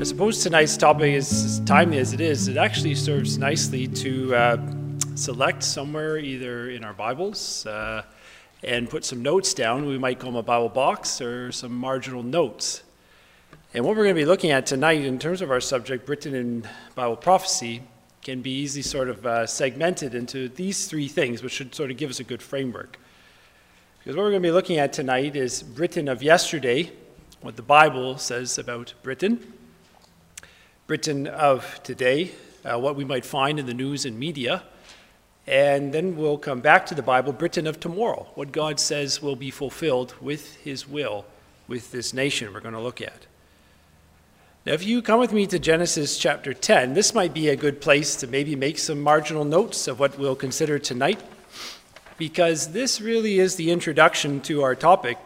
I suppose tonight's topic is as timely as it is. It actually serves nicely to uh, select somewhere either in our Bibles uh, and put some notes down. We might call them a Bible box or some marginal notes. And what we're going to be looking at tonight in terms of our subject, written in Bible prophecy, can be easily sort of uh, segmented into these three things, which should sort of give us a good framework. Because what we're going to be looking at tonight is Britain of yesterday, what the Bible says about Britain. Britain of today, uh, what we might find in the news and media. And then we'll come back to the Bible, Britain of tomorrow, what God says will be fulfilled with his will with this nation we're going to look at. Now, if you come with me to Genesis chapter 10, this might be a good place to maybe make some marginal notes of what we'll consider tonight, because this really is the introduction to our topic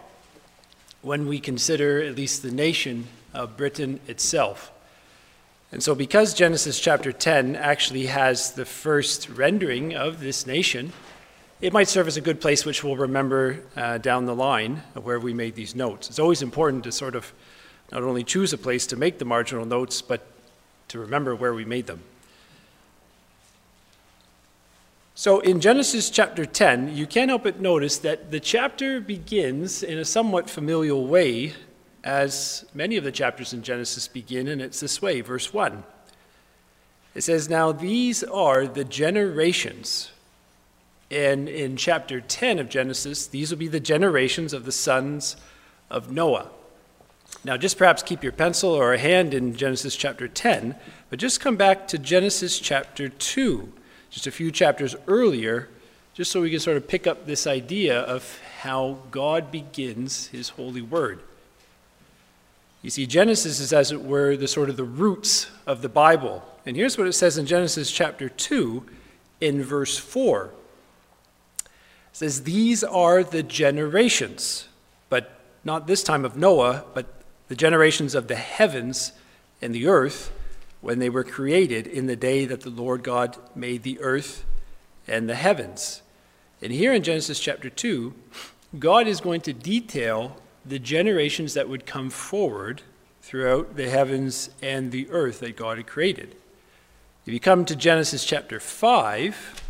when we consider at least the nation of Britain itself. And so, because Genesis chapter 10 actually has the first rendering of this nation, it might serve as a good place which we'll remember uh, down the line where we made these notes. It's always important to sort of not only choose a place to make the marginal notes, but to remember where we made them. So, in Genesis chapter 10, you can't help but notice that the chapter begins in a somewhat familial way as many of the chapters in Genesis begin, and it's this way verse 1. It says, Now these are the generations. And in chapter 10 of Genesis, these will be the generations of the sons of Noah. Now, just perhaps keep your pencil or a hand in Genesis chapter 10, but just come back to Genesis chapter 2, just a few chapters earlier, just so we can sort of pick up this idea of how God begins his holy word. You see, Genesis is, as it were, the sort of the roots of the Bible. And here's what it says in Genesis chapter 2, in verse 4. It says, These are the generations, but not this time of Noah, but the generations of the heavens and the earth when they were created in the day that the Lord God made the earth and the heavens. And here in Genesis chapter 2, God is going to detail the generations that would come forward throughout the heavens and the earth that God had created. If you come to Genesis chapter 5,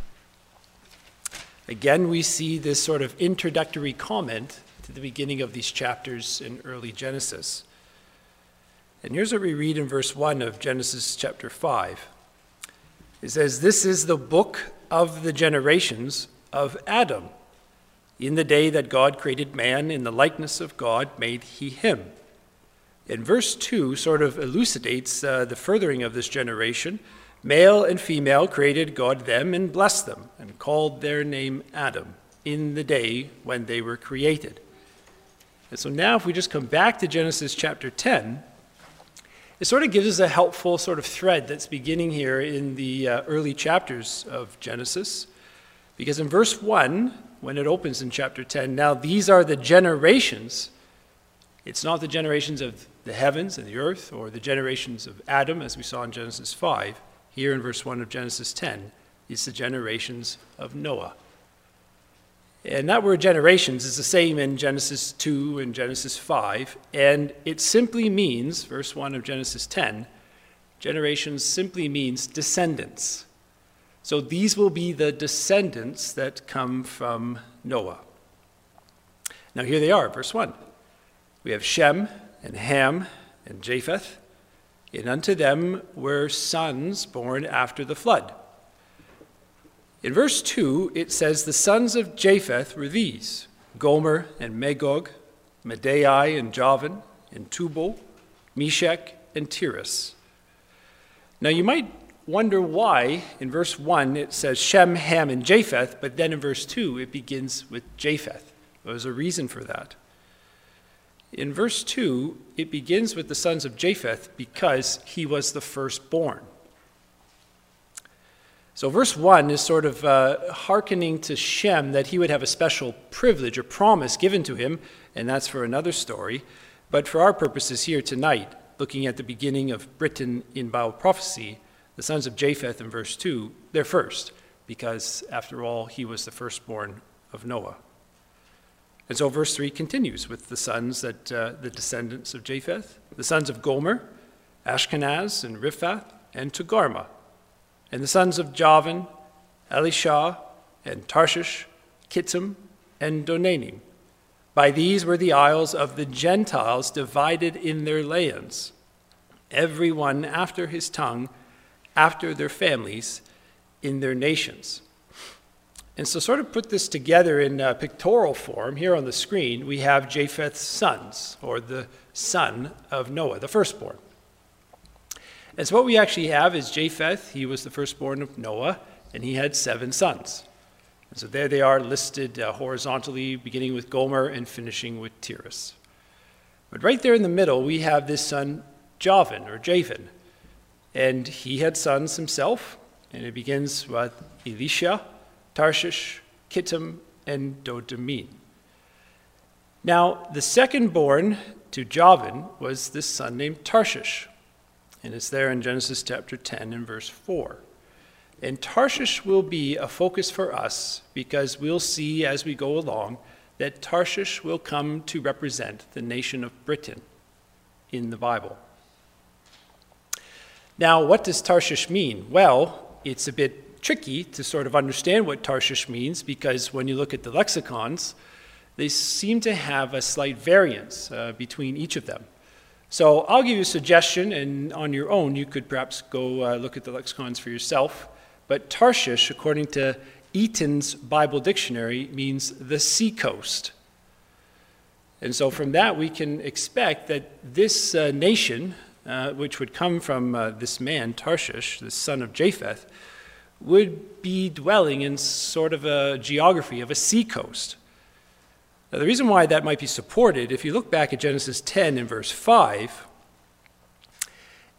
again we see this sort of introductory comment to the beginning of these chapters in early Genesis. And here's what we read in verse 1 of Genesis chapter 5. It says, This is the book of the generations of Adam. In the day that God created man, in the likeness of God made he him. And verse 2, sort of elucidates uh, the furthering of this generation. Male and female created God them and blessed them, and called their name Adam in the day when they were created. And so now, if we just come back to Genesis chapter 10, it sort of gives us a helpful sort of thread that's beginning here in the uh, early chapters of Genesis. Because in verse 1, when it opens in chapter 10. Now, these are the generations. It's not the generations of the heavens and the earth or the generations of Adam, as we saw in Genesis 5. Here in verse 1 of Genesis 10, it's the generations of Noah. And that word generations is the same in Genesis 2 and Genesis 5. And it simply means, verse 1 of Genesis 10, generations simply means descendants. So these will be the descendants that come from Noah. Now here they are, verse 1. We have Shem and Ham and Japheth, and unto them were sons born after the flood. In verse 2, it says, The sons of Japheth were these Gomer and Magog, Madai and Javan, and Tubal, Meshech, and Tiras. Now you might wonder why in verse 1 it says Shem, Ham, and Japheth, but then in verse 2 it begins with Japheth. There's a reason for that. In verse 2, it begins with the sons of Japheth because he was the firstborn. So, verse 1 is sort of uh, hearkening to Shem that he would have a special privilege or promise given to him, and that's for another story. But for our purposes here tonight, looking at the beginning of Britain in Bible prophecy, the sons of Japheth in verse 2, they're first, because after all, he was the firstborn of Noah. And so verse 3 continues with the sons that, uh, the descendants of Japheth, the sons of Gomer, Ashkenaz, and Riphath, and Togarmah. And the sons of Javan, Elishah, and Tarshish, Kittim, and Dodanim. By these were the isles of the Gentiles divided in their lands, every one after his tongue, after their families, in their nations. And so, sort of put this together in a pictorial form, here on the screen, we have Japheth's sons, or the son of Noah, the firstborn. And so, what we actually have is Japheth, he was the firstborn of Noah, and he had seven sons. And so, there they are listed uh, horizontally, beginning with Gomer and finishing with Tiras. But right there in the middle, we have this son, Javan, or Javan. And he had sons himself, and it begins with Elishah, Tarshish, Kittim, and Dodanim. Now, the second born to Javan was this son named Tarshish, and it's there in Genesis chapter 10 and verse 4. And Tarshish will be a focus for us because we'll see as we go along that Tarshish will come to represent the nation of Britain in the Bible. Now, what does Tarshish mean? Well, it's a bit tricky to sort of understand what Tarshish means because when you look at the lexicons, they seem to have a slight variance uh, between each of them. So I'll give you a suggestion, and on your own, you could perhaps go uh, look at the lexicons for yourself. But Tarshish, according to Easton's Bible Dictionary, means the seacoast. And so from that, we can expect that this uh, nation, uh, which would come from uh, this man, Tarshish, the son of Japheth, would be dwelling in sort of a geography of a seacoast. Now, the reason why that might be supported, if you look back at Genesis 10 and verse 5,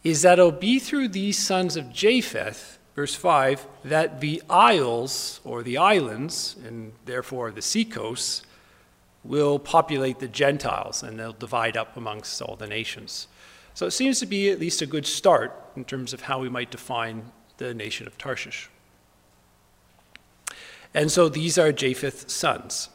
is that it'll be through these sons of Japheth, verse 5, that the isles or the islands, and therefore the seacoasts, will populate the Gentiles and they'll divide up amongst all the nations. So it seems to be at least a good start in terms of how we might define the nation of Tarshish. And so these are Japheth's sons.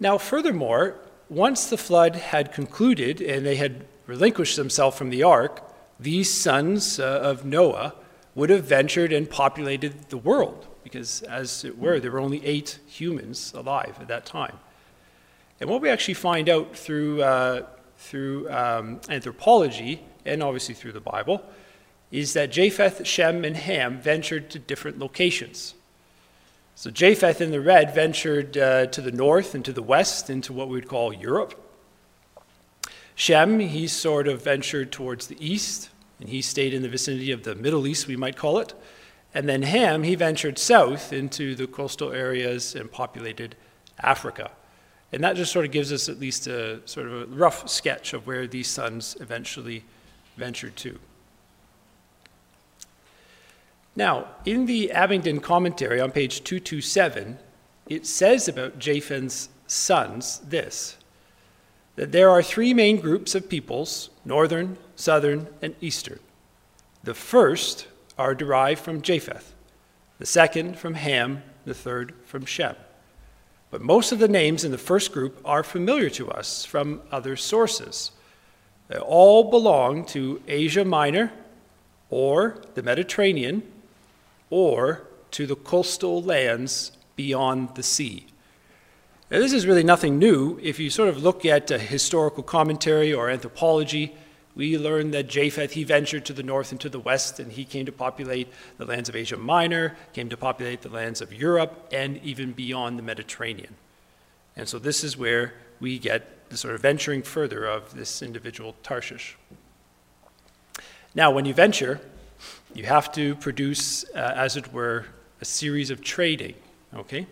Now, furthermore, once the flood had concluded and they had relinquished themselves from the ark, these sons uh, of Noah would have ventured and populated the world, because as it were, there were only eight humans alive at that time. And what we actually find out through uh, through um, anthropology and obviously through the Bible is that Japheth, Shem, and Ham ventured to different locations. So Japheth in the red ventured uh, to the north and to the west into what we would call Europe. Shem, he sort of ventured towards the east, and he stayed in the vicinity of the Middle East, we might call it. And then Ham, he ventured south into the coastal areas and populated Africa. And that just sort of gives us at least a sort of a rough sketch of where these sons eventually ventured to. Now, in the Abingdon commentary on page 227, it says about Japheth's sons this that there are three main groups of peoples northern, southern, and eastern. The first are derived from Japheth, the second from Ham, the third from Shem. But most of the names in the first group are familiar to us from other sources. They all belong to Asia Minor, or the Mediterranean, or to the coastal lands beyond the sea. Now, this is really nothing new. If you sort of look at uh, historical commentary or anthropology, we learn that Japheth, he ventured to the north and to the west, and he came to populate the lands of Asia Minor, came to populate the lands of Europe, and even beyond the Mediterranean. And so this is where we get the sort of venturing further of this individual Tarshish. Now, when you venture, you have to produce, uh, as it were, a series of trading, okay?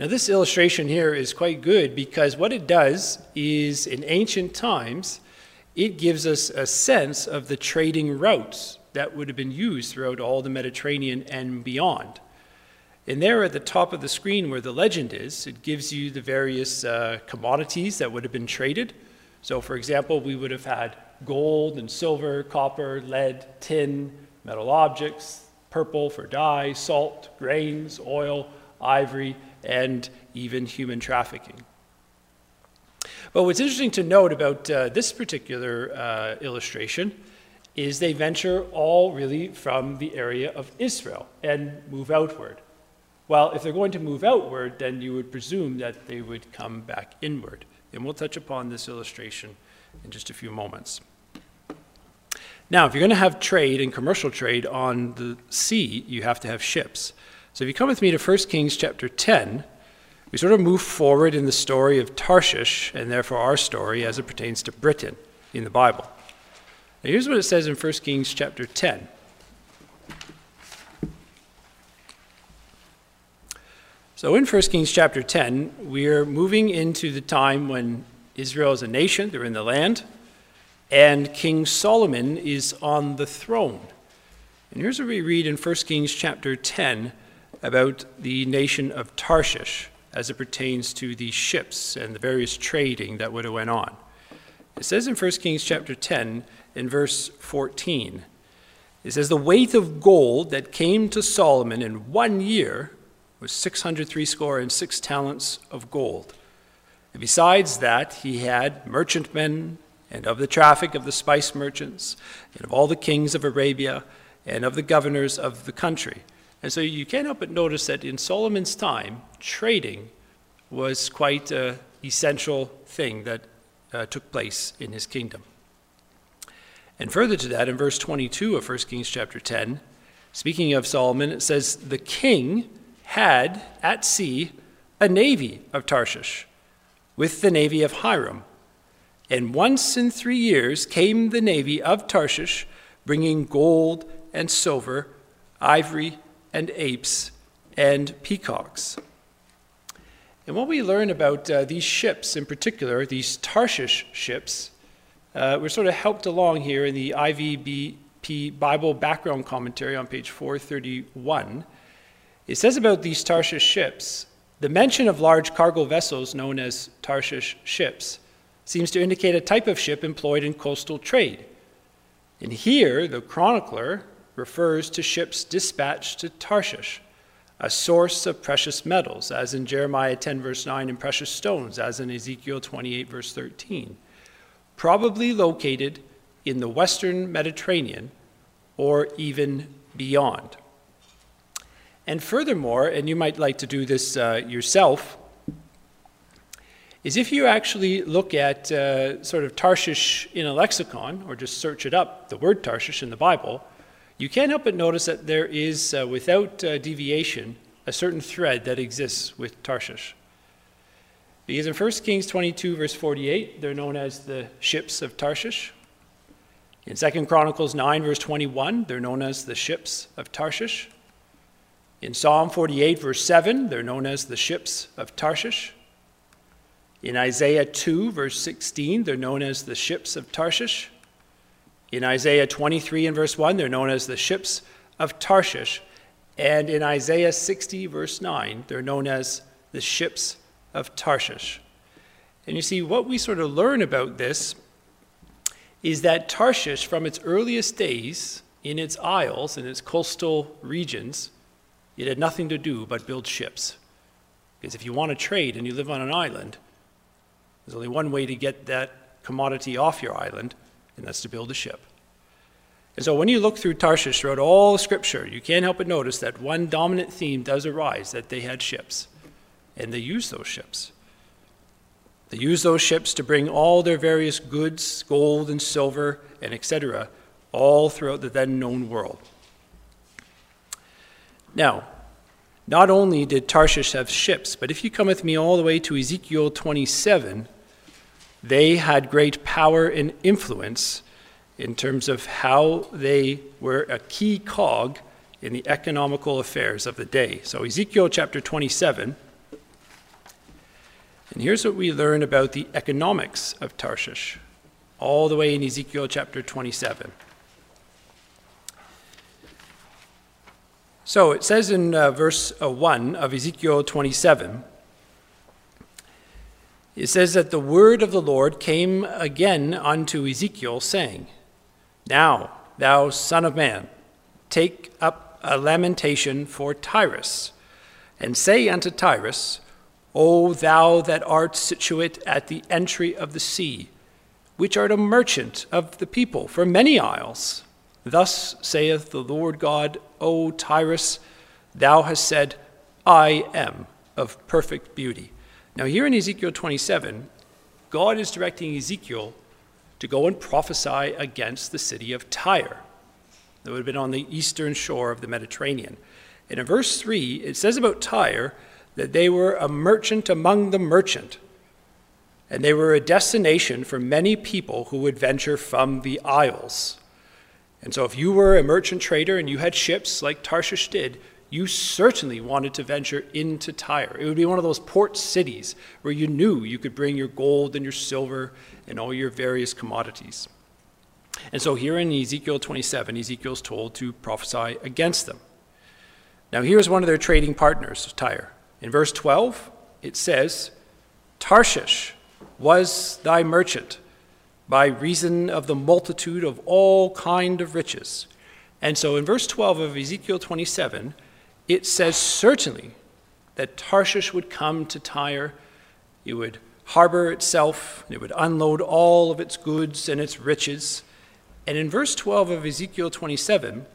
Now, this illustration here is quite good because what it does is in ancient times, it gives us a sense of the trading routes that would have been used throughout all the Mediterranean and beyond. And there at the top of the screen where the legend is, it gives you the various uh, commodities that would have been traded. So, for example, we would have had gold and silver, copper, lead, tin, metal objects, purple for dye, salt, grains, oil, ivory, and even human trafficking. But what's interesting to note about uh, this particular uh, illustration is they venture all really from the area of Israel and move outward. Well, if they're going to move outward, then you would presume that they would come back inward. And we'll touch upon this illustration in just a few moments. Now, if you're going to have trade and commercial trade on the sea, you have to have ships. So if you come with me to 1 Kings chapter 10, we sort of move forward in the story of Tarshish, and therefore our story as it pertains to Britain in the Bible. Now, here's what it says in 1 Kings chapter 10. So in 1 Kings chapter 10, we're moving into the time when Israel is a nation, they're in the land, and King Solomon is on the throne. And here's what we read in 1 Kings chapter 10 about the nation of Tarshish as it pertains to the ships and the various trading that would have went on. It says in 1 Kings chapter 10 in verse 14, it says, The weight of gold that came to Solomon in one year was 603 score and six talents of gold. And besides that, he had merchantmen, and of the traffic of the spice merchants, and of all the kings of Arabia, and of the governors of the country. And so you can't help but notice that in Solomon's time, trading was quite an essential thing that uh, took place in his kingdom. And further to that, in verse 22 of 1 Kings chapter 10, speaking of Solomon, it says, The king had at sea a navy of Tarshish with the navy of Hiram. And once in three years came the navy of Tarshish, bringing gold and silver, ivory and apes, and peacocks. And what we learn about uh, these ships in particular, these Tarshish ships, uh, we're sort of helped along here in the IVP Bible background commentary on page 431. It says about these Tarshish ships the mention of large cargo vessels known as Tarshish ships seems to indicate a type of ship employed in coastal trade. And here, the chronicler refers to ships dispatched to Tarshish, a source of precious metals, as in Jeremiah 10, verse 9, and precious stones, as in Ezekiel 28, verse 13, probably located in the western Mediterranean or even beyond. And furthermore, and you might like to do this uh, yourself, is if you actually look at uh, sort of Tarshish in a lexicon, or just search it up, the word Tarshish in the Bible, you can't help but notice that there is, uh, without uh, deviation, a certain thread that exists with Tarshish. Because in 1 Kings 22, verse 48, they're known as the ships of Tarshish. In 2 Chronicles 9, verse 21, they're known as the ships of Tarshish. In Psalm 48, verse 7, they're known as the ships of Tarshish. In Isaiah 2, verse 16, they're known as the ships of Tarshish. In Isaiah 23 and verse 1, they're known as the ships of Tarshish. And in Isaiah 60, verse 9, they're known as the ships of Tarshish. And you see, what we sort of learn about this is that Tarshish, from its earliest days in its isles, in its coastal regions, it had nothing to do but build ships. Because if you want to trade and you live on an island, there's only one way to get that commodity off your island, and that's to build a ship. And so when you look through Tarshish throughout all Scripture, you can't help but notice that one dominant theme does arise that they had ships, and they used those ships. They used those ships to bring all their various goods, gold and silver, and etc., all throughout the then known world. Now, not only did Tarshish have ships, but if you come with me all the way to Ezekiel 27, they had great power and influence in terms of how they were a key cog in the economical affairs of the day. So, Ezekiel chapter 27, and here's what we learn about the economics of Tarshish, all the way in Ezekiel chapter 27. So it says in uh, verse uh, 1 of Ezekiel 27, it says that the word of the Lord came again unto Ezekiel, saying, Now, thou son of man, take up a lamentation for Tyrus, and say unto Tyrus, O thou that art situate at the entry of the sea, which art a merchant of the people for many isles. Thus saith the Lord God, O Tyrus, thou hast said, I am of perfect beauty. Now, here in Ezekiel 27, God is directing Ezekiel to go and prophesy against the city of Tyre. That would have been on the eastern shore of the Mediterranean. And in verse 3, it says about Tyre that they were a merchant among the merchant, and they were a destination for many people who would venture from the isles. And so, if you were a merchant trader and you had ships like Tarshish did, you certainly wanted to venture into Tyre. It would be one of those port cities where you knew you could bring your gold and your silver and all your various commodities. And so, here in Ezekiel 27, Ezekiel's told to prophesy against them. Now, here's one of their trading partners, Tyre. In verse 12, it says, Tarshish was thy merchant by reason of the multitude of all kind of riches. And so in verse 12 of Ezekiel 27, it says certainly that Tarshish would come to Tyre, it would harbor itself, it would unload all of its goods and its riches. And in verse 12 of Ezekiel 27,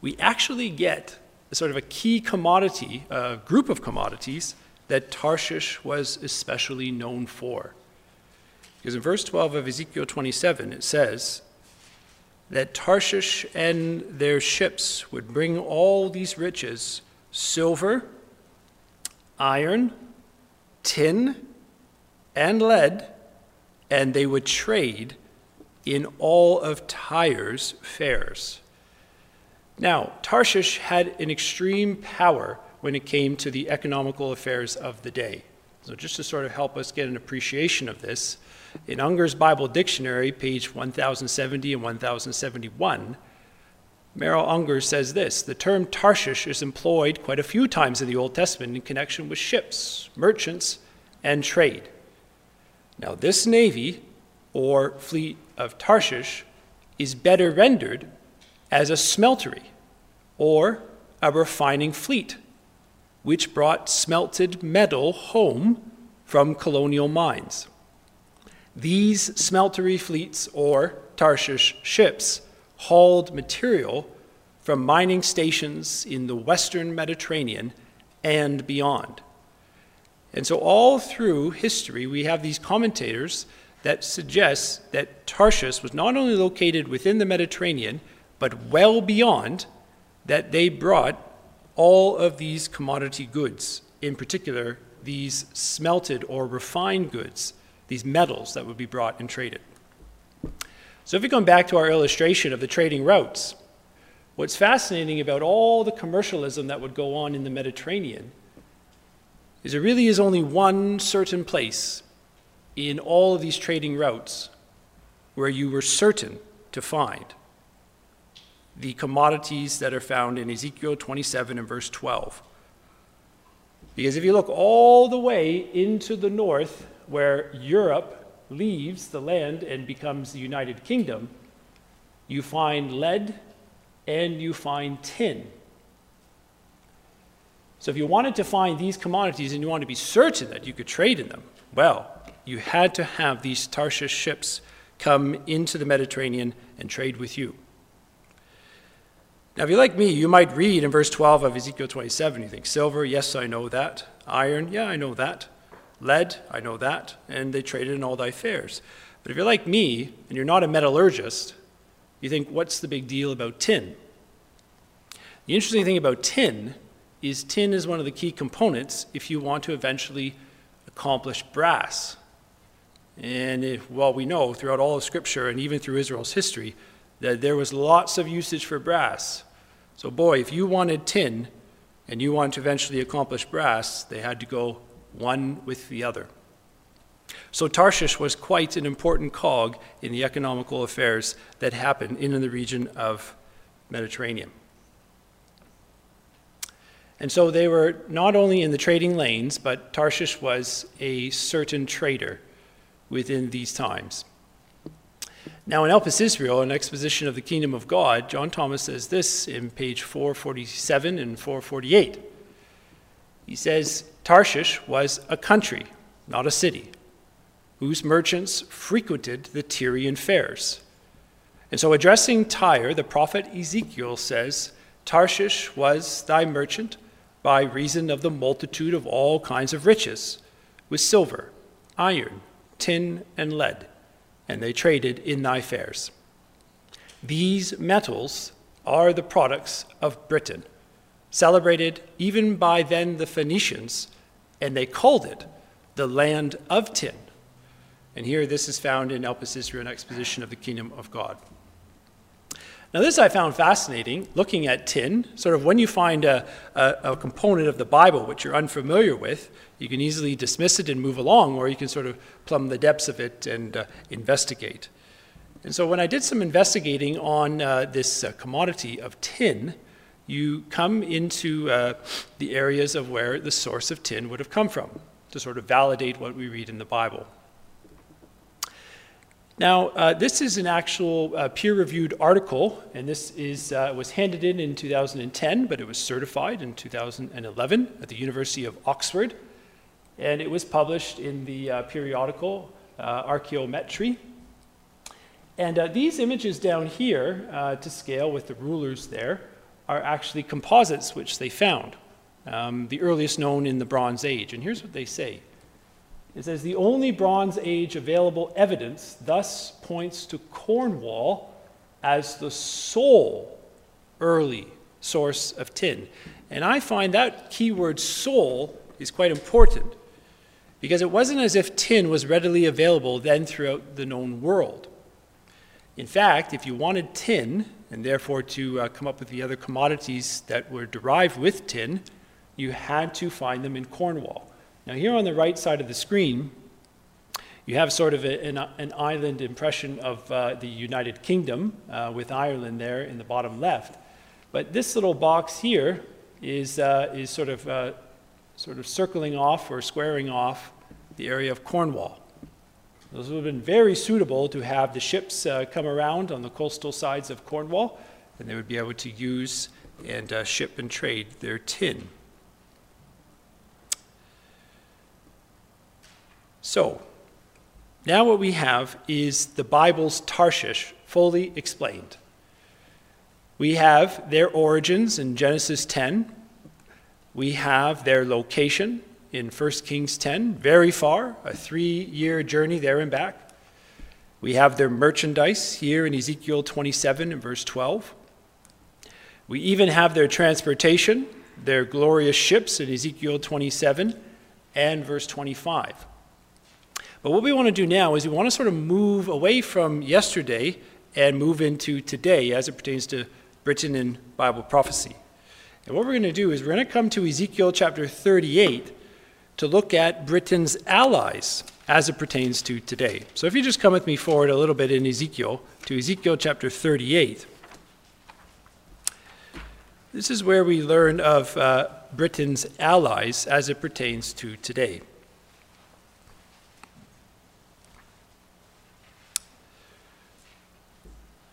we actually get sort of a key commodity, a group of commodities that Tarshish was especially known for. Because in verse 12 of Ezekiel 27, it says that Tarshish and their ships would bring all these riches silver, iron, tin, and lead, and they would trade in all of Tyre's fairs. Now, Tarshish had an extreme power when it came to the economical affairs of the day. So, just to sort of help us get an appreciation of this, in Unger's Bible Dictionary, page 1070 and 1071, Merrill Unger says this The term Tarshish is employed quite a few times in the Old Testament in connection with ships, merchants, and trade. Now, this navy, or fleet of Tarshish, is better rendered as a smeltery or a refining fleet, which brought smelted metal home from colonial mines. These smeltery fleets, or Tarshish ships, hauled material from mining stations in the western Mediterranean and beyond. And so, all through history, we have these commentators that suggest that Tarshish was not only located within the Mediterranean, but well beyond that they brought all of these commodity goods, in particular, these smelted or refined goods, these metals that would be brought and traded. So, if we come back to our illustration of the trading routes, what's fascinating about all the commercialism that would go on in the Mediterranean is there really is only one certain place in all of these trading routes where you were certain to find the commodities that are found in Ezekiel 27 and verse 12. Because if you look all the way into the north, where Europe leaves the land and becomes the United Kingdom, you find lead and you find tin. So if you wanted to find these commodities and you wanted to be certain that you could trade in them, well, you had to have these Tarshish ships come into the Mediterranean and trade with you. Now, if you're like me, you might read in verse 12 of Ezekiel 27, you think, silver, yes, I know that. Iron, yeah, I know that. Lead, I know that. And they traded in all thy fairs. But if you're like me, and you're not a metallurgist, you think, what's the big deal about tin? The interesting thing about tin is tin is one of the key components if you want to eventually accomplish brass. And if, well, we know throughout all of Scripture and even through Israel's history that there was lots of usage for brass. So, boy, if you wanted tin and you wanted to eventually accomplish brass, they had to go one with the other. So, Tarshish was quite an important cog in the economical affairs that happened in the region of Mediterranean. And so they were not only in the trading lanes, but Tarshish was a certain trader within these times. Now, in Elpis Israel, an exposition of the kingdom of God, John Thomas says this in page 447 and 448. He says, Tarshish was a country, not a city, whose merchants frequented the Tyrian fairs. And so, addressing Tyre, the prophet Ezekiel says, Tarshish was thy merchant by reason of the multitude of all kinds of riches, with silver, iron, tin, and lead, and they traded in thy fairs. These metals are the products of Britain, celebrated even by then the Phoenicians, and they called it the land of tin. And here this is found in Elpis Israel, an exposition of the kingdom of God. Now, this I found fascinating, looking at tin. Sort of when you find a, a, a, component of the Bible which you're unfamiliar with, you can easily dismiss it and move along, or you can sort of plumb the depths of it and uh, investigate. And so, when I did some investigating on uh, this uh, commodity of tin, you come into uh, the areas of where the source of tin would have come from to sort of validate what we read in the Bible. Now, uh, this is an actual uh, peer-reviewed article, and this is, uh, was handed in in 2010, but it was certified in 2011 at the University of Oxford, and it was published in the uh, periodical uh, Archaeometry. And uh, these images down here, to scale with the rulers there, are actually composites which they found, um, the earliest known in the Bronze Age. And here's what they say. It says the only Bronze Age available evidence thus points to Cornwall as the sole early source of tin. And I find that keyword sole is quite important because it wasn't as if tin was readily available then throughout the known world. In fact, if you wanted tin, and therefore to uh, come up with the other commodities that were derived with tin, you had to find them in Cornwall. Now, here on the right side of the screen, you have sort of a, an, an, island impression of uh, the United Kingdom uh, with Ireland there in the bottom left. But this little box here is, uh, is sort, of, uh, sort of circling off or squaring off the area of Cornwall. Those would have been very suitable to have the ships uh, come around on the coastal sides of Cornwall, and they would be able to use and uh, ship and trade their tin. So, now what we have is the Bible's Tarshish fully explained. We have their origins in Genesis 10. We have their location in 1 Kings 10, very far, a three year journey there and back. We have their merchandise here in Ezekiel 27 and verse 12. We even have their transportation, their glorious ships in Ezekiel 27 and verse 25. But what we want to do now is we want to sort of move away from yesterday and move into today as it pertains to Britain and Bible prophecy. And what we're going to do is we're going to come to Ezekiel chapter 38 to look at Britain's allies as it pertains to today. So if you just come with me forward a little bit in Ezekiel to Ezekiel chapter 38. This is where we learn of uh, Britain's allies as it pertains to today.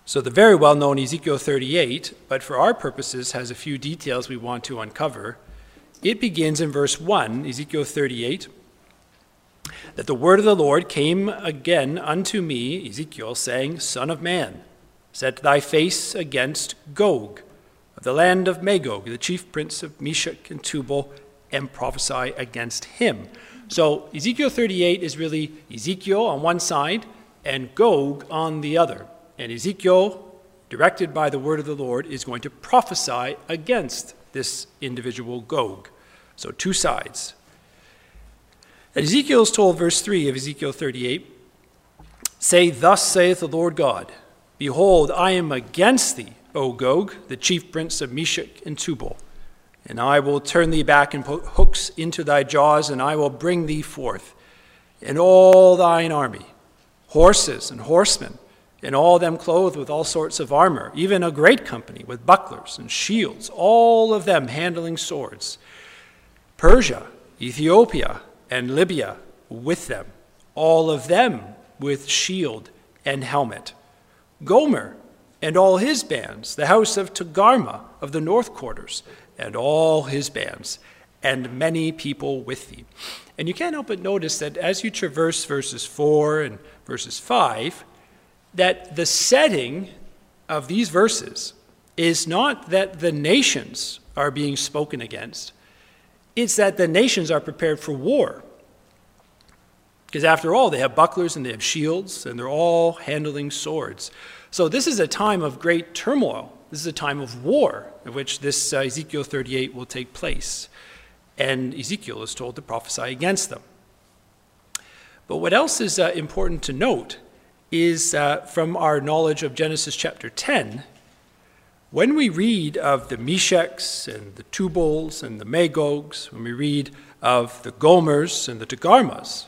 So, the very well known Ezekiel 38, but for our purposes has a few details we want to uncover. It begins in verse 1, Ezekiel 38, that the word of the Lord came again unto me, Ezekiel, saying, Son of man, set thy face against Gog, of the land of Magog, the chief prince of Meshech and Tubal, and prophesy against him. So, Ezekiel 38 is really Ezekiel on one side and Gog on the other. And Ezekiel, directed by the word of the Lord, is going to prophesy against this individual Gog. So, two sides. Ezekiel is told, verse 3 of Ezekiel 38 Say, Thus saith the Lord God, Behold, I am against thee, O Gog, the chief prince of Meshech and Tubal. And I will turn thee back and put hooks into thy jaws, and I will bring thee forth, and all thine army, horses and horsemen, and all them clothed with all sorts of armor, even a great company with bucklers and shields, all of them handling swords. Persia, Ethiopia, and Libya with them, all of them with shield and helmet. Gomer and all his bands, the house of Togarmah of the north quarters, and all his bands, and many people with thee. And you can't help but notice that as you traverse verses 4 and verses 5, that the setting of these verses is not that the nations are being spoken against, it's that the nations are prepared for war. Because after all, they have bucklers and they have shields, and they're all handling swords. So this is a time of great turmoil. This is a time of war in which this uh, Ezekiel 38 will take place. And Ezekiel is told to prophesy against them. But what else is uh, important to note is uh, from our knowledge of Genesis chapter 10, when we read of the Meshechs and the Tubals and the Magogs, when we read of the Gomers and the Togarmahs,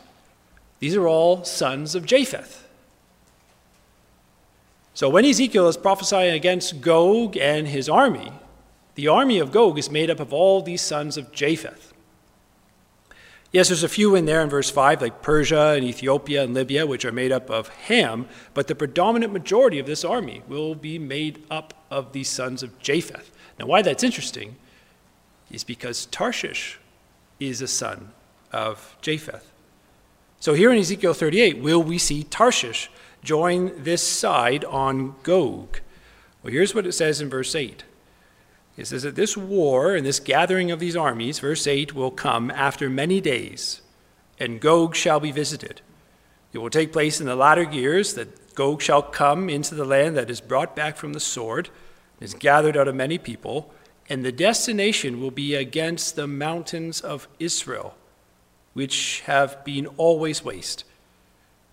these are all sons of Japheth. So when Ezekiel is prophesying against Gog and his army, the army of Gog is made up of all these sons of Japheth. Yes, there's a few in there in verse 5, like Persia and Ethiopia and Libya, which are made up of Ham, but the predominant majority of this army will be made up of these sons of Japheth. Now, why that's interesting is because Tarshish is a son of Japheth. So here in Ezekiel 38, will we see Tarshish join this side on Gog? Well, here's what it says in verse 8. It says that this war and this gathering of these armies, verse 8, will come after many days, and Gog shall be visited. It will take place in the latter years that Gog shall come into the land that is brought back from the sword, is gathered out of many people, and the destination will be against the mountains of Israel which have been always waste.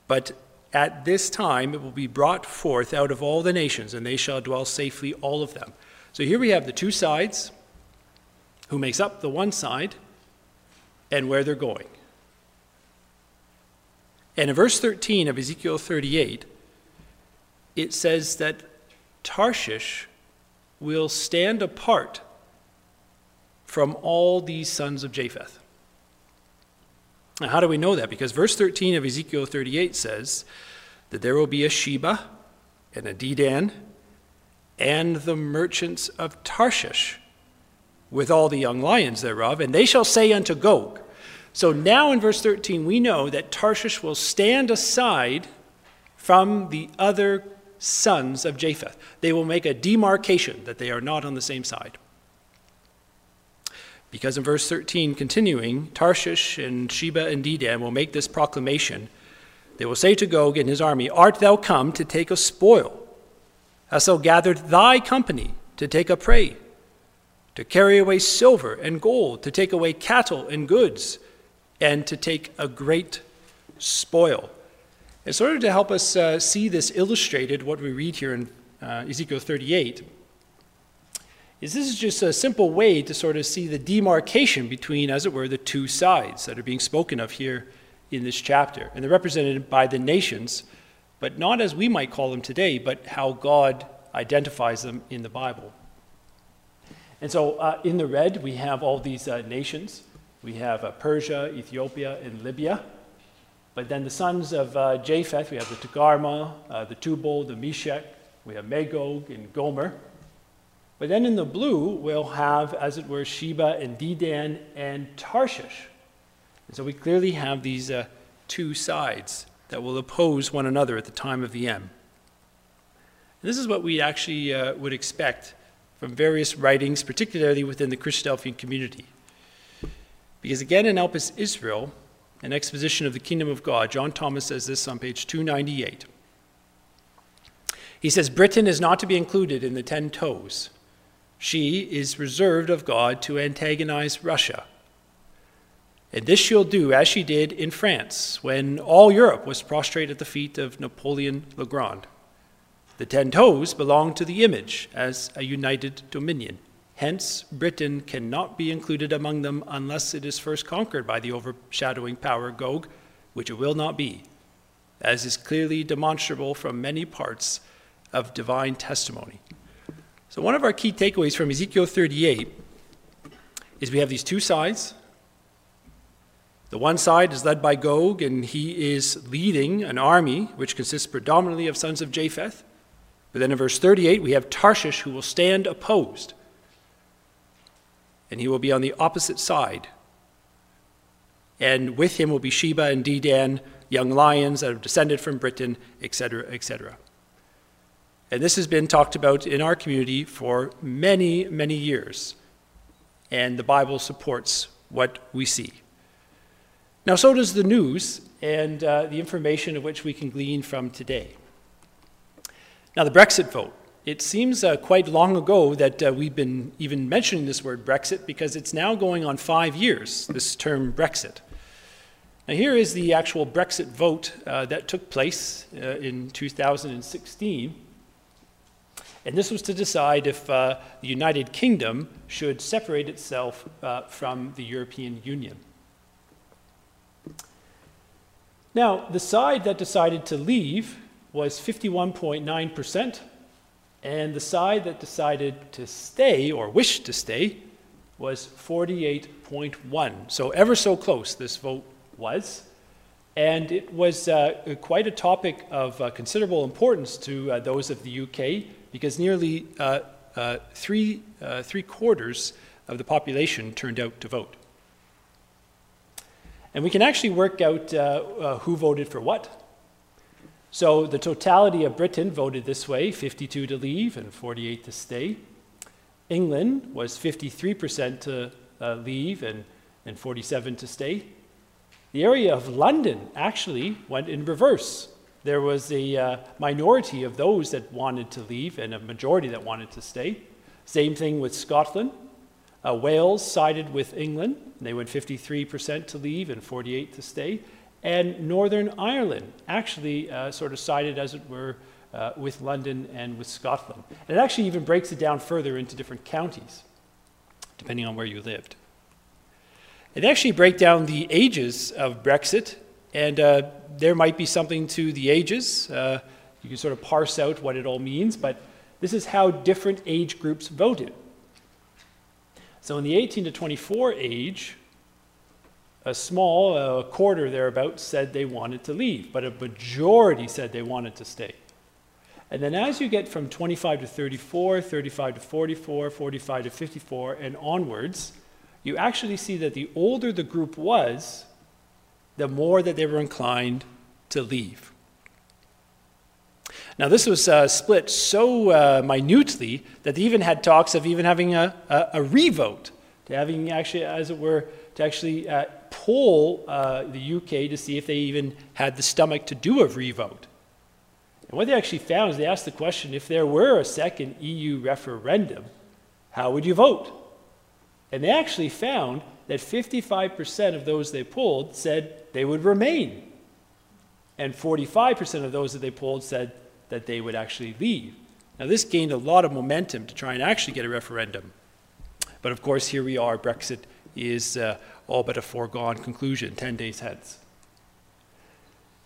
But at this time it will be brought forth out of all the nations, and they shall dwell safely, all of them. So here we have the two sides, who makes up the one side, and where they're going. And in verse 13 of Ezekiel 38, it says that Tarshish will stand apart from all these sons of Japheth. Now, how do we know that? Because verse 13 of Ezekiel 38 says that there will be a Sheba and a Dedan and the merchants of Tarshish with all the young lions thereof, and they shall say unto Gog. So now in verse 13, we know that Tarshish will stand aside from the other sons of Japheth. They will make a demarcation that they are not on the same side. Because in verse 13, continuing, Tarshish and Sheba and Dedan will make this proclamation. They will say to Gog and his army, Art thou come to take a spoil? Hast thou gathered thy company to take a prey? To carry away silver and gold, to take away cattle and goods, and to take a great spoil. In order to help us uh, see this illustrated, what we read here in uh, Ezekiel 38, is this is just a simple way to sort of see the demarcation between, as it were, the two sides that are being spoken of here in this chapter. And they're represented by the nations, but not as we might call them today, but how God identifies them in the Bible. And so uh, in the red, we have all these uh, nations. We have uh, Persia, Ethiopia, and Libya. But then the sons of uh, Japheth, we have the Togarmah, uh, the Tubal, the Meshech, we have Magog and Gomer. But then in the blue, we'll have, as it were, Sheba and Dedan and Tarshish. And so we clearly have these uh, two sides that will oppose one another at the time of the end. And this is what we actually uh, would expect from various writings, particularly within the Christadelphian community. Because again, in Elpis Israel, an exposition of the kingdom of God, John Thomas says this on page 298. He says, Britain is not to be included in the ten toes she is reserved of God to antagonize Russia. And this she'll do as she did in France when all Europe was prostrate at the feet of Napoleon le Grand. The ten toes belong to the image as a united dominion. Hence, Britain cannot be included among them unless it is first conquered by the overshadowing power Gog, which it will not be, as is clearly demonstrable from many parts of divine testimony. So, one of our key takeaways from Ezekiel 38 is we have these two sides. The one side is led by Gog, and he is leading an army which consists predominantly of sons of Japheth. But then in verse 38, we have Tarshish who will stand opposed. And he will be on the opposite side and with him will be Sheba and Dedan, young lions that have descended from Britain, etc., etc. And this has been talked about in our community for many, many years. And the Bible supports what we see. Now, so does the news and uh, the information of which we can glean from today. Now, the Brexit vote. It seems uh, quite long ago that uh, we've been even mentioning this word Brexit because it's now going on five years, this term Brexit. Now, here is the actual Brexit vote uh, that took place uh, in 2016. And this was to decide if uh, the United Kingdom should separate itself from the European Union. Now, the side that decided to leave was 51.9%, and the side that decided to stay or wished to stay was 48.1. So ever so close this vote was. And it was uh, quite a topic of uh, considerable importance to uh, those of the UK because nearly uh, uh, three, uh, three quarters of the population turned out to vote. And we can actually work out who voted for what. So the totality of Britain voted this way 52 to leave and 48 to stay. England was 53% to uh, leave and, and 47 to stay. The area of London actually went in reverse there was a uh, minority of those that wanted to leave and a majority that wanted to stay. Same thing with Scotland. Uh, Wales sided with England. They went 53% to leave and 48 to stay. And Northern Ireland actually uh, sort of sided, as it were, uh, with London and with Scotland. And it actually even breaks it down further into different counties, depending on where you lived. It actually break down the ages of Brexit and uh, there might be something to the ages. Uh, you can sort of parse out what it all means, but this is how different age groups voted. So in the 18 to 24 age, a small, a quarter thereabouts, said they wanted to leave, but a majority said they wanted to stay. And then as you get from 25 to 34, 35 to 44, 45 to 54, and onwards, you actually see that the older the group was, the more that they were inclined to leave. Now, this was uh, split so uh, minutely that they even had talks of even having a, a, a revote, to having actually, as it were, to actually uh, poll uh, the UK to see if they even had the stomach to do a revote. And what they actually found is they asked the question if there were a second EU referendum, how would you vote? And they actually found that 55% of those they polled said they would remain. And 45% of those that they polled said that they would actually leave. Now, this gained a lot of momentum to try and actually get a referendum. But of course, here we are. Brexit is uh, all but a foregone conclusion 10 days hence.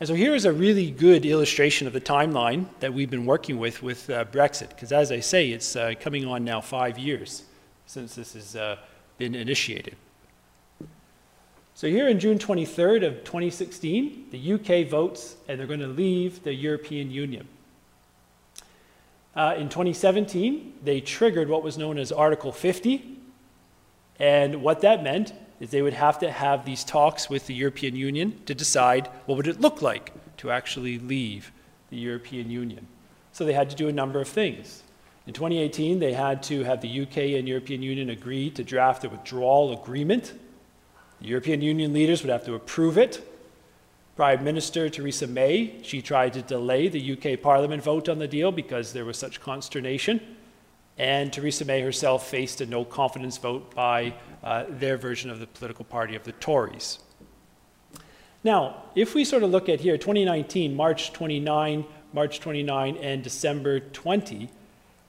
And so here is a really good illustration of the timeline that we've been working with with uh, Brexit, because as I say, it's uh, coming on now five years since this has uh, been initiated. So here in June 23rd of 2016, the UK votes and they're going to leave the European Union. Uh, in 2017, they triggered what was known as Article 50. And what that meant is they would have to have these talks with the European Union to decide what would it look like to actually leave the European Union. So they had to do a number of things. In 2018, they had to have the UK and European Union agree to draft a withdrawal agreement the European Union leaders would have to approve it. Prime Minister Theresa May, she tried to delay the UK Parliament vote on the deal because there was such consternation. And Theresa May herself faced a no confidence vote by uh, their version of the political party of the Tories. Now, if we sort of look at here, 2019, March 29, March 29, and December 20,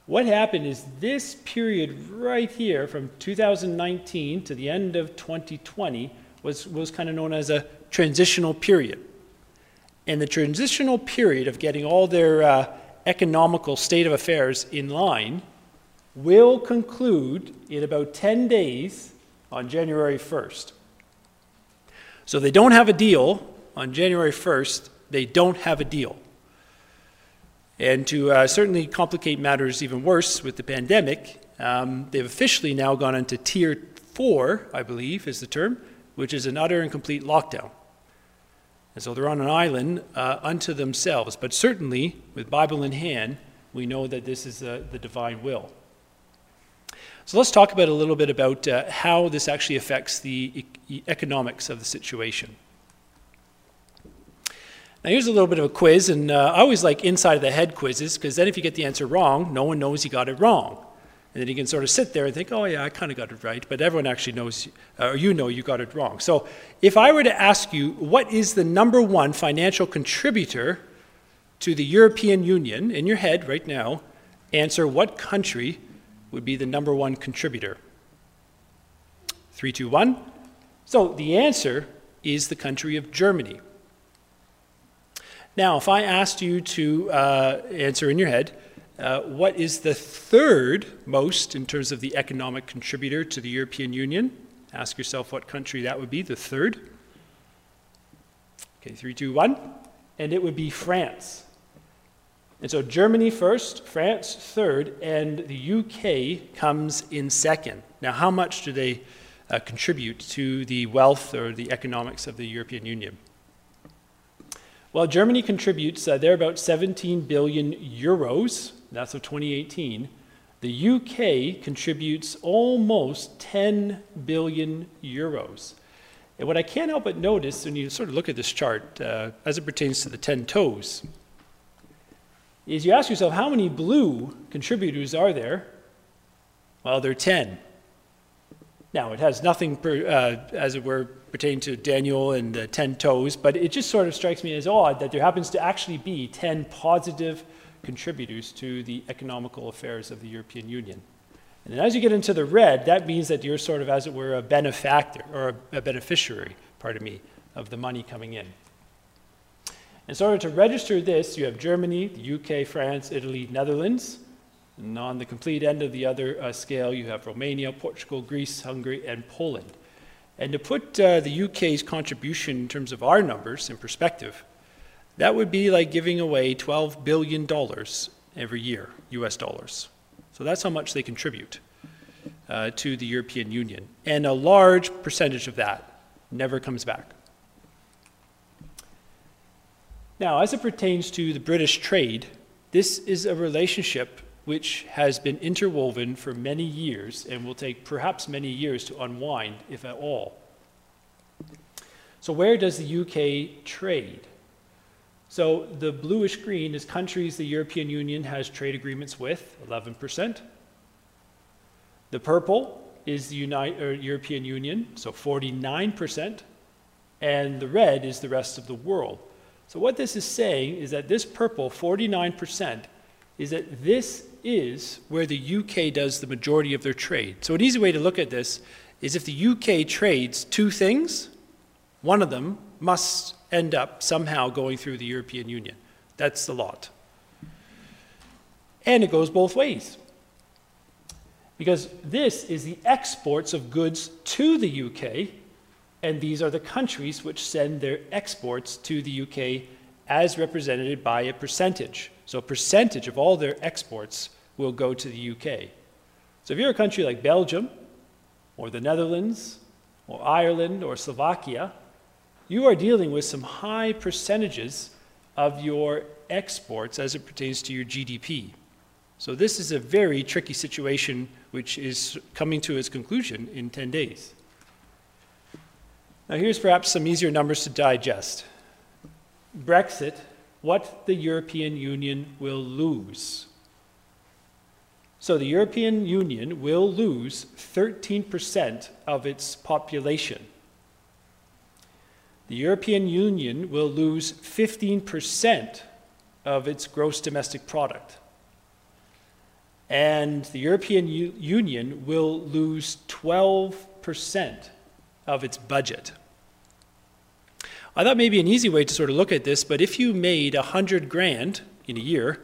what happened is this period right here, from 2019 to the end of 2020, was, was kind of known as a transitional period. And the transitional period of getting all their uh, economical state of affairs in line will conclude in about 10 days on January 1st. So they don't have a deal on January 1st, they don't have a deal. And to uh, certainly complicate matters even worse with the pandemic, um, they've officially now gone into tier four, I believe is the term, which is an utter and complete lockdown. And so they're on an island uh, unto themselves. But certainly, with Bible in hand, we know that this is uh, the divine will. So let's talk about a little bit about uh, how this actually affects the e- economics of the situation. Now, here's a little bit of a quiz, and uh, I always like inside of the head quizzes because then if you get the answer wrong, no one knows you got it wrong. And then you can sort of sit there and think, oh, yeah, I kind of got it right, but everyone actually knows, uh, or you know you got it wrong. So if I were to ask you, what is the number one financial contributor to the European Union, in your head right now, answer what country would be the number one contributor? Three, two, one. So the answer is the country of Germany. Now, if I asked you to uh, answer in your head, uh, what is the third most in terms of the economic contributor to the European Union? Ask yourself what country that would be, the third. Okay, three, two, one. And it would be France. And so Germany first, France third, and the UK comes in second. Now, how much do they uh, contribute to the wealth or the economics of the European Union? Well, Germany contributes, uh, they're about 17 billion euros that's of 2018, the UK contributes almost 10 billion euros. And what I can't help but notice when you sort of look at this chart uh, as it pertains to the 10 toes is you ask yourself, how many blue contributors are there? Well, there are 10. Now, it has nothing, per, uh, as it were, pertaining to Daniel and the 10 toes, but it just sort of strikes me as odd that there happens to actually be 10 positive contributors to the economical affairs of the European Union. And then as you get into the red, that means that you're sort of, as it were, a benefactor or a beneficiary, pardon me, of the money coming in. In order to register this, you have Germany, the UK, France, Italy, Netherlands. And on the complete end of the other uh, scale, you have Romania, Portugal, Greece, Hungary, and Poland. And to put uh, the UK's contribution in terms of our numbers in perspective, that would be like giving away $12 billion every year, US dollars. So that's how much they contribute uh, to the European Union. And a large percentage of that never comes back. Now, as it pertains to the British trade, this is a relationship which has been interwoven for many years and will take perhaps many years to unwind, if at all. So, where does the UK trade? So the bluish green is countries the European Union has trade agreements with, 11%. The purple is the United, European Union, so 49%. And the red is the rest of the world. So what this is saying is that this purple, 49%, is that this is where the UK does the majority of their trade. So an easy way to look at this is if the UK trades two things, one of them must end up somehow going through the European Union. That's the lot. And it goes both ways. Because this is the exports of goods to the UK, and these are the countries which send their exports to the UK as represented by a percentage. So a percentage of all their exports will go to the UK. So if you're a country like Belgium, or the Netherlands, or Ireland, or Slovakia, you are dealing with some high percentages of your exports as it pertains to your GDP. So this is a very tricky situation which is coming to its conclusion in 10 days. Now here's perhaps some easier numbers to digest. Brexit, what the European Union will lose. So the European Union will lose 13% of its population the European Union will lose 15% of its gross domestic product. And the European U- Union will lose 12% of its budget. I thought maybe an easy way to sort of look at this, but if you made 100 grand in a year,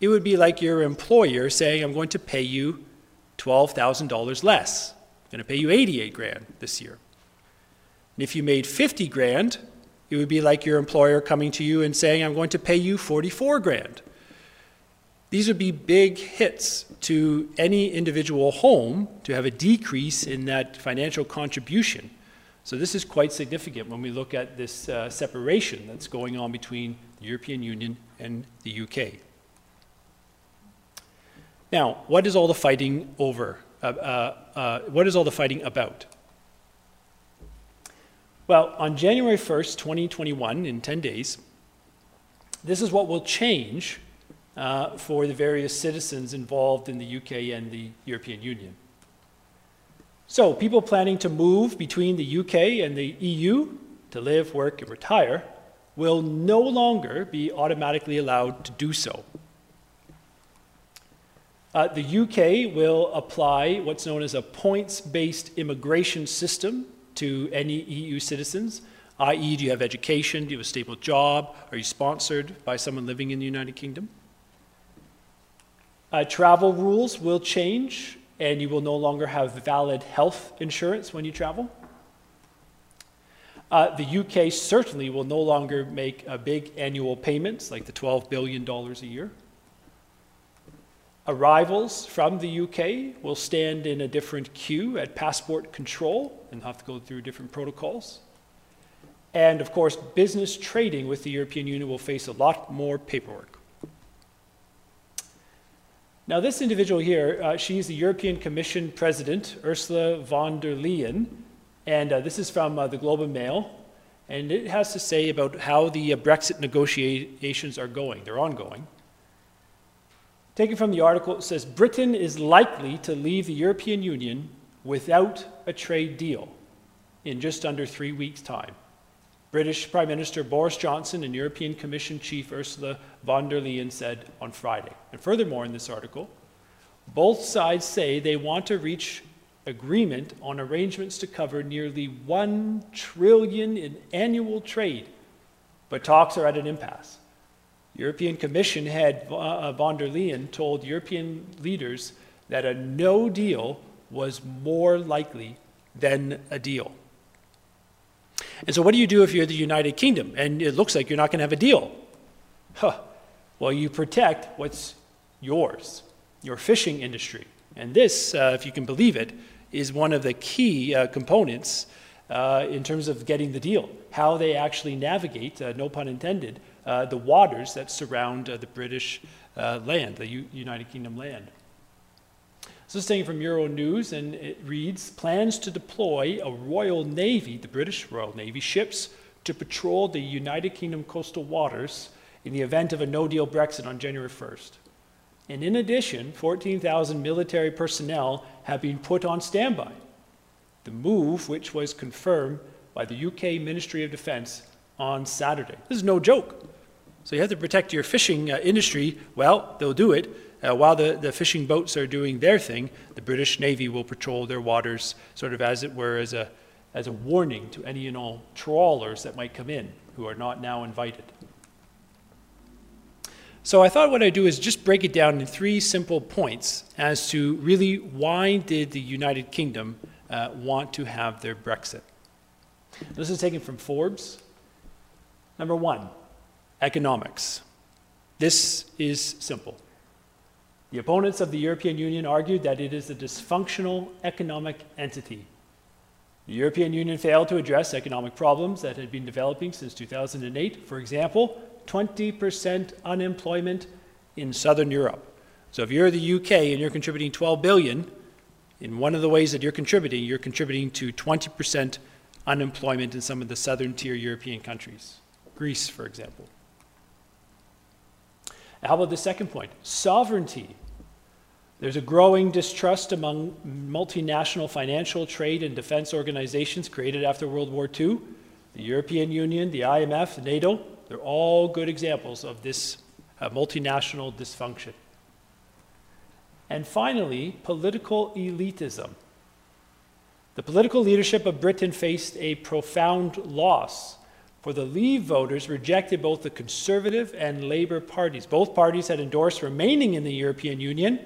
it would be like your employer saying, I'm going to pay you $12,000 less. I'm going to pay you 88 grand this year. And if you made 50 grand, it would be like your employer coming to you and saying, I'm going to pay you 44 grand. These would be big hits to any individual home to have a decrease in that financial contribution So this is quite significant when we look at this uh, separation that's going on between the European Union and the UK. Now, what is all the fighting over? Uh, uh, uh, what is all the fighting about? Well, on January 1st, 2021, in 10 days, this is what will change uh, for the various citizens involved in the UK and the European Union. So, people planning to move between the UK and the EU to live, work, and retire will no longer be automatically allowed to do so. Uh, the UK will apply what's known as a points based immigration system to any EU citizens, i.e., do you have education? Do you have a stable job? Are you sponsored by someone living in the United Kingdom? Uh, travel rules will change and you will no longer have valid health insurance when you travel. Uh, the UK certainly will no longer make uh, big annual payments like the $12 billion a year. Arrivals from the UK will stand in a different queue at passport control and have to go through different protocols. And of course, business trading with the European Union will face a lot more paperwork. Now, this individual here, uh, she's the European Commission President, Ursula von der Leyen, and uh, this is from uh, the Globe and Mail, and it has to say about how the uh, Brexit negotiations are going. They're ongoing. Taken from the article, it says Britain is likely to leave the European Union without a trade deal in just under three weeks' time. British Prime Minister Boris Johnson and European Commission Chief Ursula von der Leyen said on Friday. And furthermore, in this article, both sides say they want to reach agreement on arrangements to cover nearly 1 trillion in annual trade, but talks are at an impasse. European Commission head uh, von der Leyen told European leaders that a no deal was more likely than a deal. And so, what do you do if you're the United Kingdom and it looks like you're not going to have a deal? Huh. Well, you protect what's yours, your fishing industry. And this, uh, if you can believe it, is one of the key uh, components uh, in terms of getting the deal. How they actually navigate, uh, no pun intended, uh, the waters that surround uh, the British land, the U- United Kingdom land. This is taken from Euro News, and it reads Plans to deploy a Royal Navy, the British Royal Navy, ships to patrol the United Kingdom coastal waters in the event of a no deal Brexit on January 1st. And in addition, 14,000 military personnel have been put on standby. The move, which was confirmed by the UK Ministry of Defence on Saturday. This is no joke. So you have to protect your fishing uh, industry. Well, they'll do it uh, while the, the fishing boats are doing their thing, the British Navy will patrol their waters, sort of as it were, as a, as a warning to any and all trawlers that might come in who are not now invited. So I thought what I'd do is just break it down in three simple points as to really why did the United Kingdom uh, want to have their Brexit. This is taken from Forbes. Number one, economics. This is simple. The opponents of the European Union argued that it is a dysfunctional economic entity. The European Union failed to address economic problems that had been developing since 2008. For example, 20% unemployment in southern Europe. So if you're the UK and you're contributing 12 billion, in one of the ways that you're contributing, you're contributing to 20% unemployment in some of the southern tier European countries. Greece, for example. How about the second point? Sovereignty. There's a growing distrust among multinational financial, trade, and defense organizations created after World War II. The European Union, the IMF, NATO, they're all good examples of this uh, multinational dysfunction. And finally, political elitism. The political leadership of Britain faced a profound loss, for the Leave voters rejected both the Conservative and Labour parties. Both parties had endorsed remaining in the European Union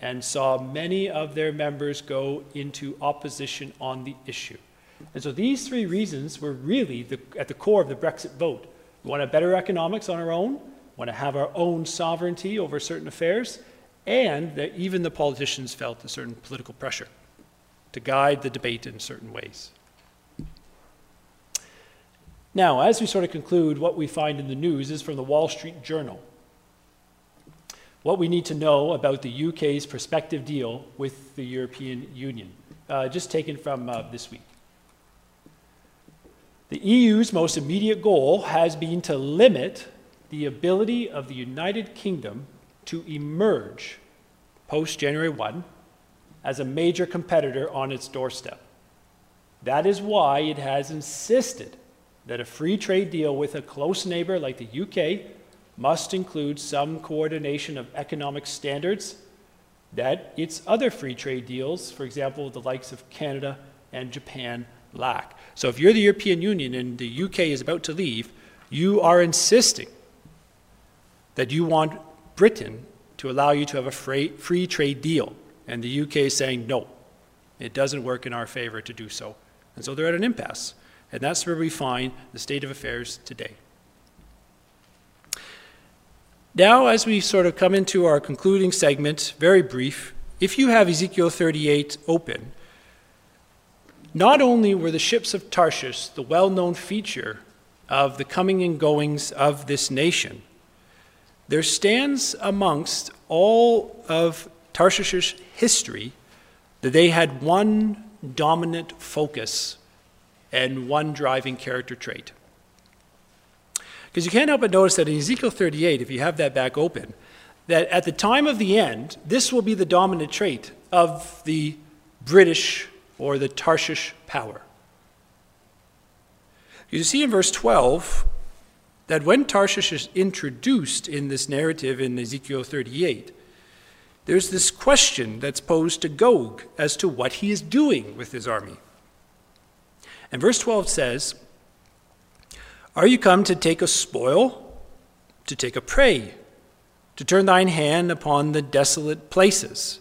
and saw many of their members go into opposition on the issue. And so these three reasons were really the, at the core of the Brexit vote. We want to better economics on our own, want to have our own sovereignty over certain affairs, and that even the politicians felt a certain political pressure to guide the debate in certain ways. Now, as we sort of conclude, what we find in the news is from the Wall Street Journal. What we need to know about the UK's prospective deal with the European Union, uh, just taken from uh, this week. The EU's most immediate goal has been to limit the ability of the United Kingdom to emerge post January 1 as a major competitor on its doorstep. That is why it has insisted that a free trade deal with a close neighbor like the UK must include some coordination of economic standards that its other free trade deals, for example, the likes of Canada and Japan, lack. So if you're the European Union and the UK is about to leave, you are insisting that you want Britain to allow you to have a free, trade deal. And the UK is saying, no, it doesn't work in our favor to do so. And so they're at an impasse. And that's where we find the state of affairs today. Now, as we sort of come into our concluding segment, very brief, if you have Ezekiel 38 open, not only were the ships of Tarshish the well known feature of the coming and goings of this nation, there stands amongst all of Tarshish's history that they had one dominant focus and one driving character trait. Because you can't help but notice that in Ezekiel 38, if you have that back open, that at the time of the end, this will be the dominant trait of the British or the Tarshish power. You see in verse 12 that when Tarshish is introduced in this narrative in Ezekiel 38, there's this question that's posed to Gog as to what he is doing with his army. And verse 12 says, Are you come to take a spoil, to take a prey, to turn thine hand upon the desolate places?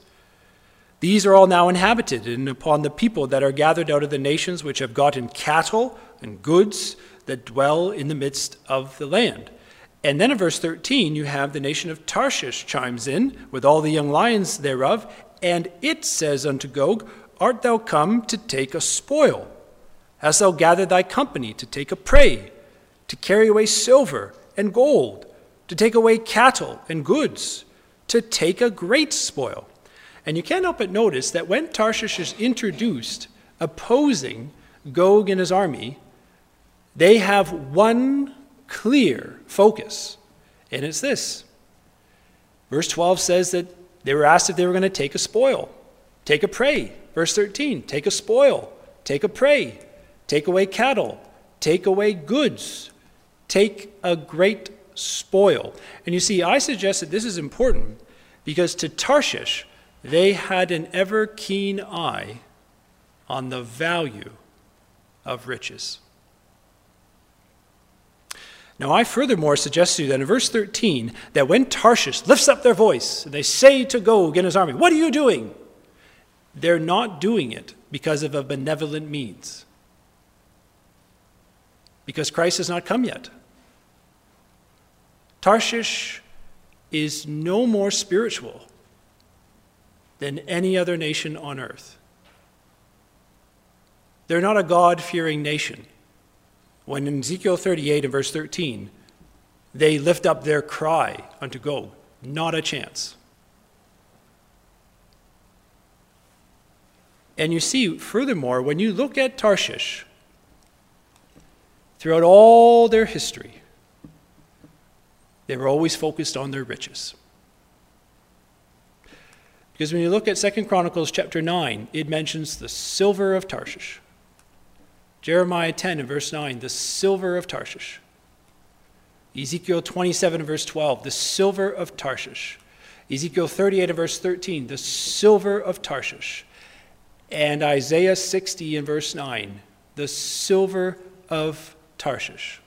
These are all now inhabited, and upon the people that are gathered out of the nations which have gotten cattle and goods that dwell in the midst of the land. And then in verse 13, you have the nation of Tarshish chimes in with all the young lions thereof, and it says unto Gog, Art thou come to take a spoil? Hast thou gathered thy company to take a prey, to carry away silver and gold, to take away cattle and goods, to take a great spoil? And you can't help but notice that when Tarshish is introduced opposing Gog and his army, they have one clear focus, and it's this. Verse 12 says that they were asked if they were going to take a spoil, take a prey. Verse 13, take a spoil, take a prey take away cattle, take away goods, take a great spoil. And you see, I suggest that this is important because to Tarshish, they had an ever keen eye on the value of riches. Now, I furthermore suggest to you that in verse 13, that when Tarshish lifts up their voice, they say to Gog and his army, What are you doing? They're not doing it because of a benevolent means because Christ has not come yet. Tarshish is no more spiritual than any other nation on earth. They're not a God fearing nation. When in Ezekiel 38 and verse 13, they lift up their cry unto Gog, not a chance. And you see, furthermore, when you look at Tarshish, Throughout all their history, they were always focused on their riches. Because when you look at Second Chronicles chapter 9, it mentions the silver of Tarshish. Jeremiah 10 and verse 9, the silver of Tarshish. Ezekiel 27 and verse 12, the silver of Tarshish. Ezekiel 38 and verse 13, the silver of Tarshish. And Isaiah 60 and verse 9, the silver of Tarshish.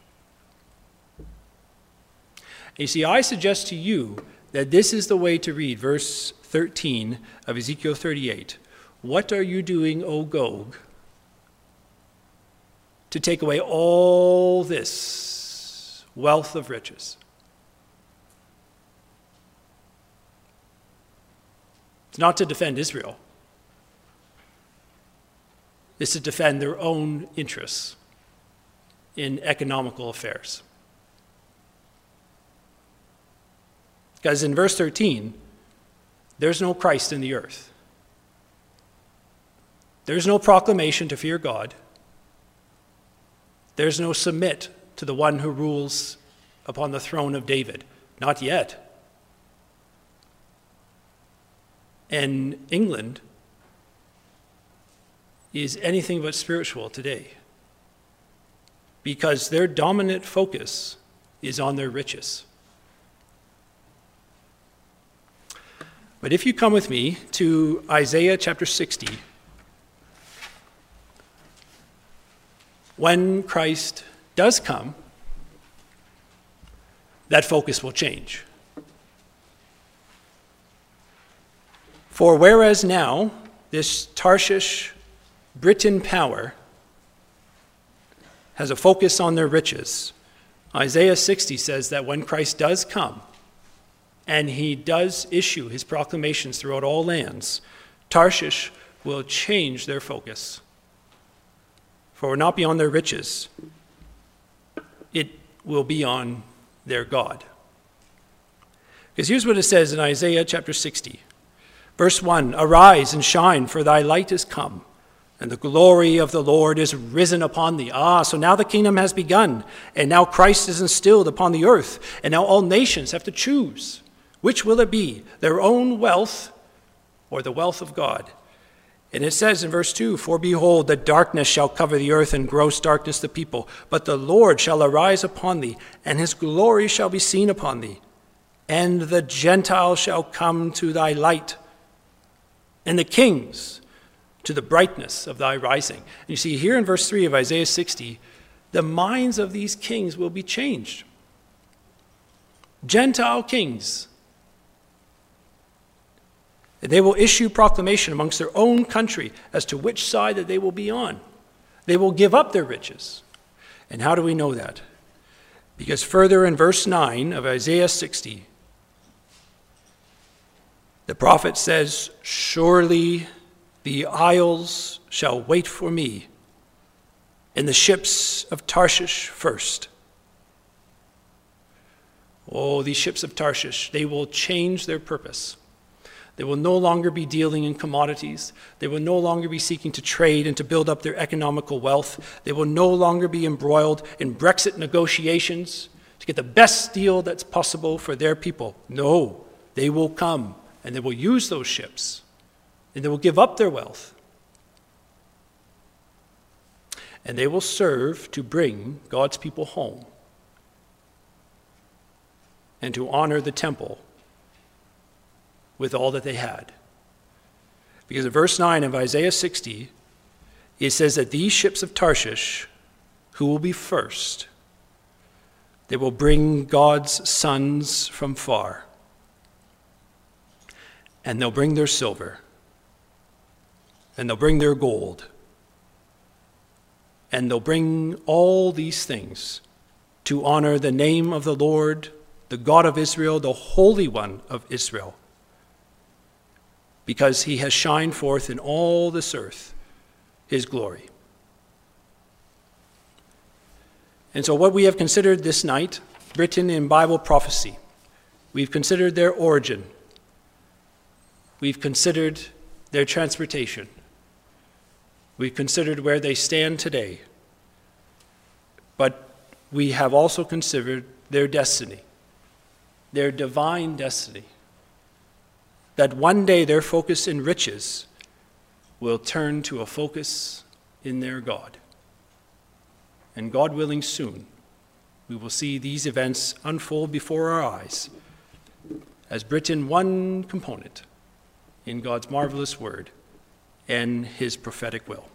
You see, I suggest to you that this is the way to read verse 13 of Ezekiel 38. What are you doing, O Gog, to take away all this wealth of riches? It's not to defend Israel, it's to defend their own interests in economical affairs. Because in verse 13, there's no Christ in the earth. There's no proclamation to fear God. There's no submit to the one who rules upon the throne of David. Not yet. And England is anything but spiritual today because their dominant focus is on their riches. But if you come with me to Isaiah chapter 60, when Christ does come, that focus will change. For whereas now this Tarshish Britain power has a focus on their riches, Isaiah 60 says that when Christ does come and he does issue his proclamations throughout all lands, Tarshish will change their focus. For not beyond their riches, it will be on their God. Because here's what it says in Isaiah chapter 60, verse 1 Arise and shine, for thy light is come, and the glory of the Lord is risen upon thee. Ah, so now the kingdom has begun, and now Christ is instilled upon the earth, and now all nations have to choose. Which will it be, their own wealth or the wealth of God? And it says in verse 2 For behold, the darkness shall cover the earth, and gross darkness the people. But the Lord shall arise upon thee, and his glory shall be seen upon thee. And the Gentiles shall come to thy light, and the kings to the brightness of thy rising. And you see here in verse 3 of Isaiah 60, the minds of these kings will be changed. Gentile kings they will issue proclamation amongst their own country as to which side that they will be on. They will give up their riches. And how do we know that? Because further in verse 9 of Isaiah 60, the prophet says, Surely the isles shall wait for me, and the ships of Tarshish first. Oh, these ships of Tarshish, they will change their purpose. They will no longer be dealing in commodities. They will no longer be seeking to trade and to build up their economical wealth. They will no longer be embroiled in Brexit negotiations to get the best deal that's possible for their people. No, they will come and they will use those ships and they will give up their wealth. And they will serve to bring God's people home and to honor the temple with all that they had. Because in verse 9 of Isaiah 60, it says that these ships of Tarshish, who will be first, they will bring God's sons from far. And they'll bring their silver. And they'll bring their gold. And they'll bring all these things to honor the name of the Lord, the God of Israel, the Holy One of Israel because he has shined forth in all this earth his glory. And so, what we have considered this night, Britain in Bible prophecy, we've considered their origin, we've considered their transportation, we've considered where they stand today, but we have also considered their destiny, their divine destiny that one day their focus in riches will turn to a focus in their God. And God willing, soon, we will see these events unfold before our eyes as Britain one component in God's marvelous word and his prophetic will.